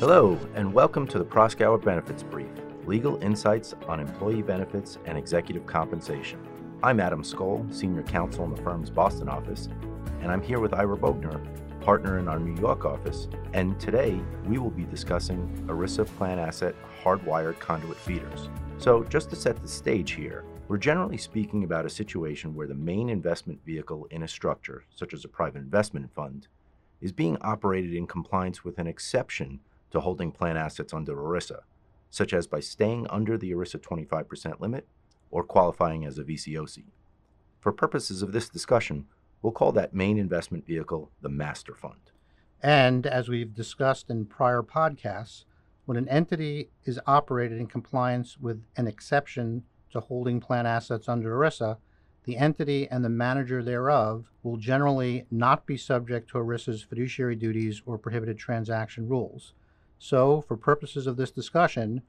Hello, and welcome to the Proskauer Benefits Brief legal insights on employee benefits and executive compensation. I'm Adam Scoll, Senior Counsel in the firm's Boston office, and I'm here with Ira Bogner, partner in our New York office. And today we will be discussing ERISA plan asset hardwired conduit feeders. So, just to set the stage here, we're generally speaking about a situation where the main investment vehicle in a structure, such as a private investment fund, is being operated in compliance with an exception to holding plan assets under ERISA, such as by staying under the ERISA 25% limit or qualifying as a VCOC. For purposes of this discussion, we'll call that main investment vehicle the master fund. And as we've discussed in prior podcasts, when an entity is operated in compliance with an exception to holding plan assets under ERISA, the entity and the manager thereof will generally not be subject to ERISA's fiduciary duties or prohibited transaction rules. So, for purposes of this discussion,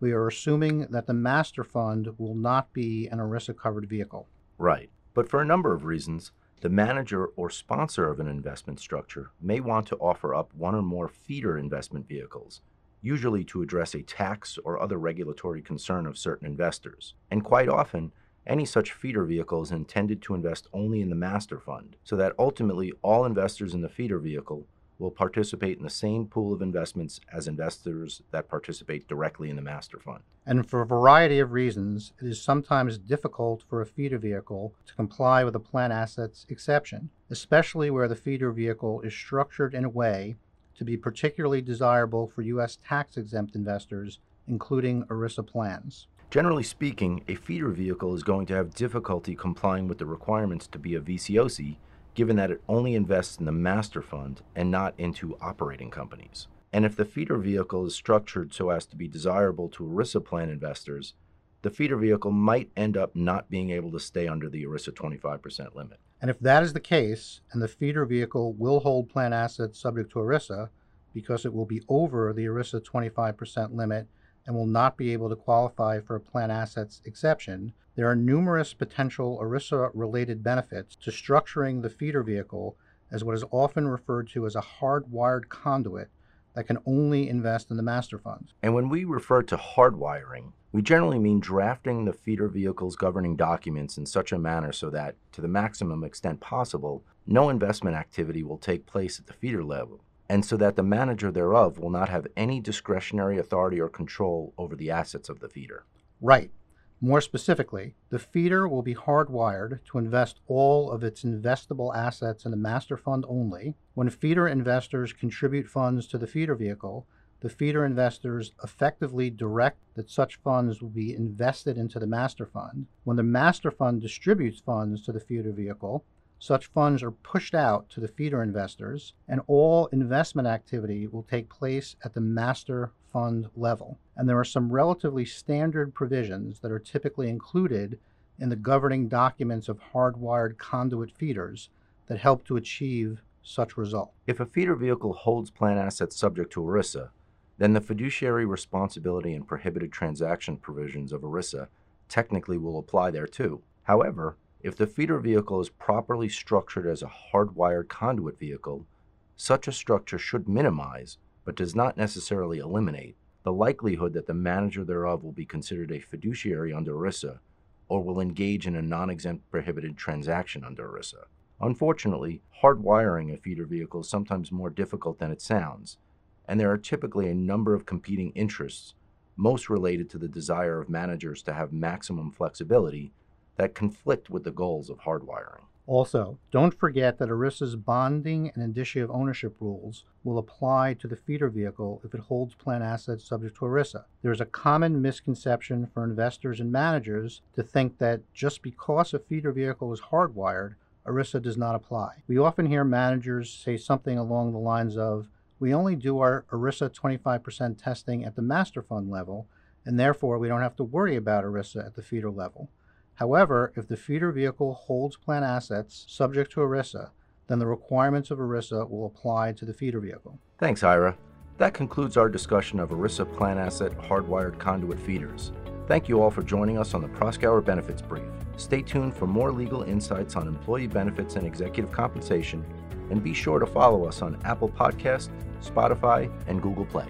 we are assuming that the master fund will not be an ERISA covered vehicle. Right. But for a number of reasons, the manager or sponsor of an investment structure may want to offer up one or more feeder investment vehicles, usually to address a tax or other regulatory concern of certain investors. And quite often, any such feeder vehicle is intended to invest only in the master fund, so that ultimately all investors in the feeder vehicle will participate in the same pool of investments as investors that participate directly in the master fund. And for a variety of reasons, it is sometimes difficult for a feeder vehicle to comply with a plan assets exception, especially where the feeder vehicle is structured in a way to be particularly desirable for U.S. tax exempt investors, including ERISA plans. Generally speaking, a feeder vehicle is going to have difficulty complying with the requirements to be a VCOC given that it only invests in the master fund and not into operating companies. And if the feeder vehicle is structured so as to be desirable to ERISA plan investors, the feeder vehicle might end up not being able to stay under the ERISA 25% limit. And if that is the case, and the feeder vehicle will hold plan assets subject to ERISA because it will be over the ERISA 25% limit and will not be able to qualify for a plan assets exception, there are numerous potential ERISA related benefits to structuring the feeder vehicle as what is often referred to as a hardwired conduit that can only invest in the master funds. And when we refer to hardwiring, we generally mean drafting the feeder vehicle's governing documents in such a manner so that, to the maximum extent possible, no investment activity will take place at the feeder level and so that the manager thereof will not have any discretionary authority or control over the assets of the feeder. Right. More specifically, the feeder will be hardwired to invest all of its investable assets in the master fund only. When feeder investors contribute funds to the feeder vehicle, the feeder investors effectively direct that such funds will be invested into the master fund. When the master fund distributes funds to the feeder vehicle, such funds are pushed out to the feeder investors, and all investment activity will take place at the master fund level. And there are some relatively standard provisions that are typically included in the governing documents of hardwired conduit feeders that help to achieve such result. If a feeder vehicle holds plan assets subject to ERISA, then the fiduciary responsibility and prohibited transaction provisions of ERISA technically will apply there too. However, if the feeder vehicle is properly structured as a hardwired conduit vehicle, such a structure should minimize, but does not necessarily eliminate, the likelihood that the manager thereof will be considered a fiduciary under ERISA or will engage in a non exempt prohibited transaction under ERISA. Unfortunately, hardwiring a feeder vehicle is sometimes more difficult than it sounds, and there are typically a number of competing interests, most related to the desire of managers to have maximum flexibility that conflict with the goals of hardwiring. Also, don't forget that ERISA's bonding and indicia of ownership rules will apply to the feeder vehicle if it holds plan assets subject to ERISA. There is a common misconception for investors and managers to think that just because a feeder vehicle is hardwired, ERISA does not apply. We often hear managers say something along the lines of, we only do our ERISA 25% testing at the master fund level, and therefore we don't have to worry about ERISA at the feeder level. However, if the feeder vehicle holds plan assets subject to ERISA, then the requirements of ERISA will apply to the feeder vehicle. Thanks, Ira. That concludes our discussion of ERISA plan asset hardwired conduit feeders. Thank you all for joining us on the Proskauer Benefits Brief. Stay tuned for more legal insights on employee benefits and executive compensation, and be sure to follow us on Apple Podcast, Spotify, and Google Play.